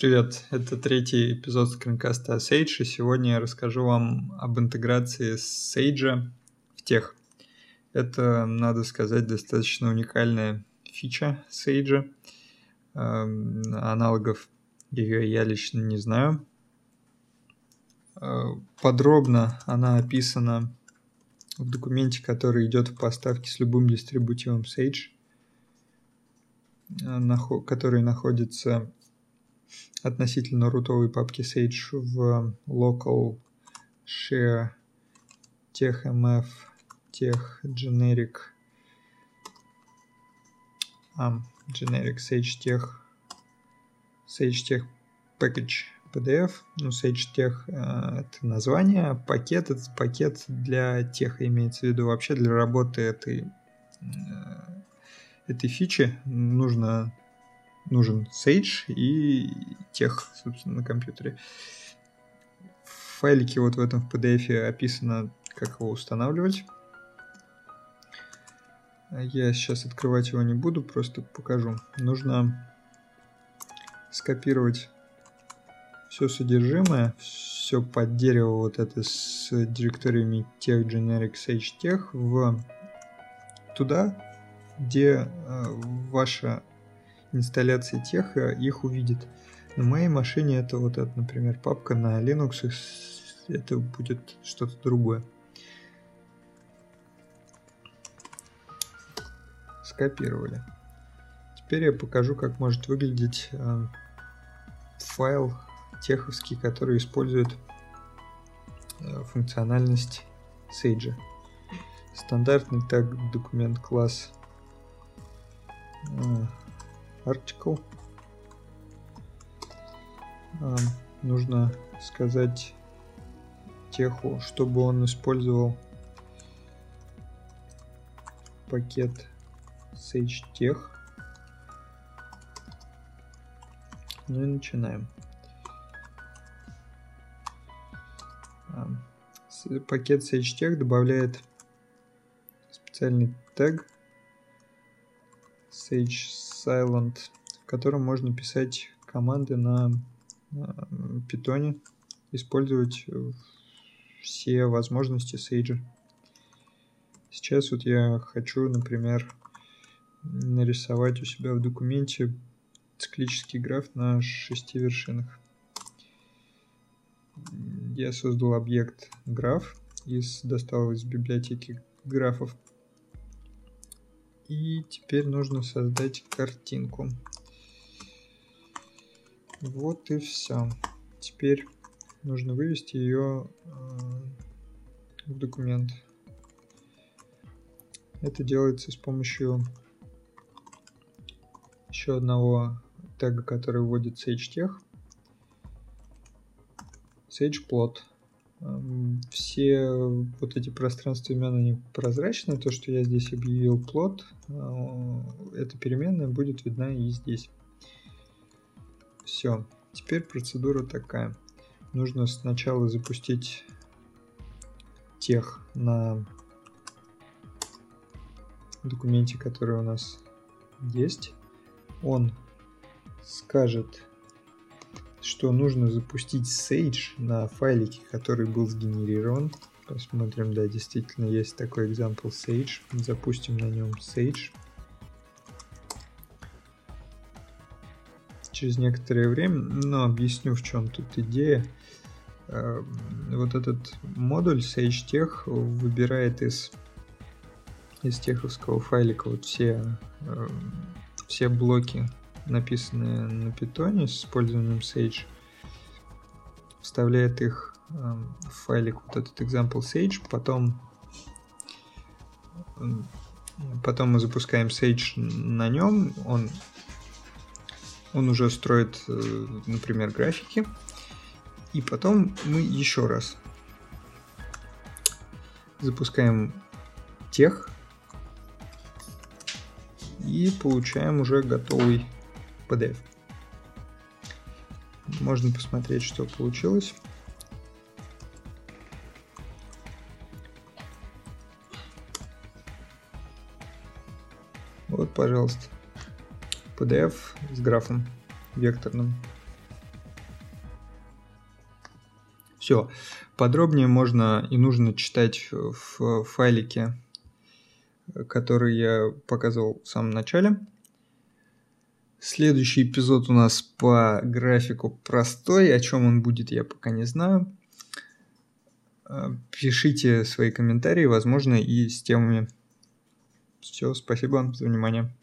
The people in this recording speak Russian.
Привет, это третий эпизод скринкаста Sage, и сегодня я расскажу вам об интеграции Sage в тех. Это, надо сказать, достаточно уникальная фича Sage. Эм, аналогов ее я лично не знаю. Э, подробно она описана в документе, который идет в поставке с любым дистрибутивом Sage, э, который находится относительно рутовой папки Sage в local share techmf tech generic um, generic sage tech sage tech package PDF, ну, Sage Tech э, это название, пакет это пакет для тех имеется в виду. Вообще для работы этой э, этой фичи нужно нужен Sage и тех, собственно, на компьютере. В файлике вот в этом в PDF описано, как его устанавливать. Я сейчас открывать его не буду, просто покажу. Нужно скопировать все содержимое, все под дерево вот это с директориями тех generic sage тех в туда, где э, ваша инсталляции тех их увидит. На моей машине это вот это, например, папка на Linux, это будет что-то другое. Скопировали. Теперь я покажу, как может выглядеть э, файл теховский, который использует э, функциональность Sage. Стандартный так документ класс э, article. А, нужно сказать теху, чтобы он использовал пакет sage teх. Ну и начинаем. А, пакет sage teх добавляет специальный тег Sage Silent, в котором можно писать команды на питоне, использовать все возможности Sage. Сейчас вот я хочу, например, нарисовать у себя в документе циклический граф на шести вершинах. Я создал объект граф, из, достал из библиотеки графов и теперь нужно создать картинку. Вот и все. Теперь нужно вывести ее э, в документ. Это делается с помощью еще одного тега, который вводит SageTech. SagePlot. Все вот эти пространства имен, они прозрачные. То, что я здесь объявил плод, э, эта переменная будет видна и здесь. Все. Теперь процедура такая. Нужно сначала запустить тех на документе, который у нас есть. Он скажет что нужно запустить Sage на файлике, который был сгенерирован. Посмотрим, да, действительно есть такой example Sage. Запустим на нем Sage. Через некоторое время, но объясню, в чем тут идея. Эм, вот этот модуль Sage Tech выбирает из, из теховского файлика вот все, эм, все блоки написанные на питоне с использованием Sage, вставляет их эм, в файлик вот этот example Sage, потом потом мы запускаем Sage на нем, он он уже строит, э, например, графики, и потом мы еще раз запускаем тех и получаем уже готовый PDF. Можно посмотреть, что получилось. Вот, пожалуйста, PDF с графом векторным. Все. Подробнее можно и нужно читать в файлике, который я показывал в самом начале. Следующий эпизод у нас по графику простой. О чем он будет, я пока не знаю. Э, пишите свои комментарии, возможно, и с темами. Все, спасибо за внимание.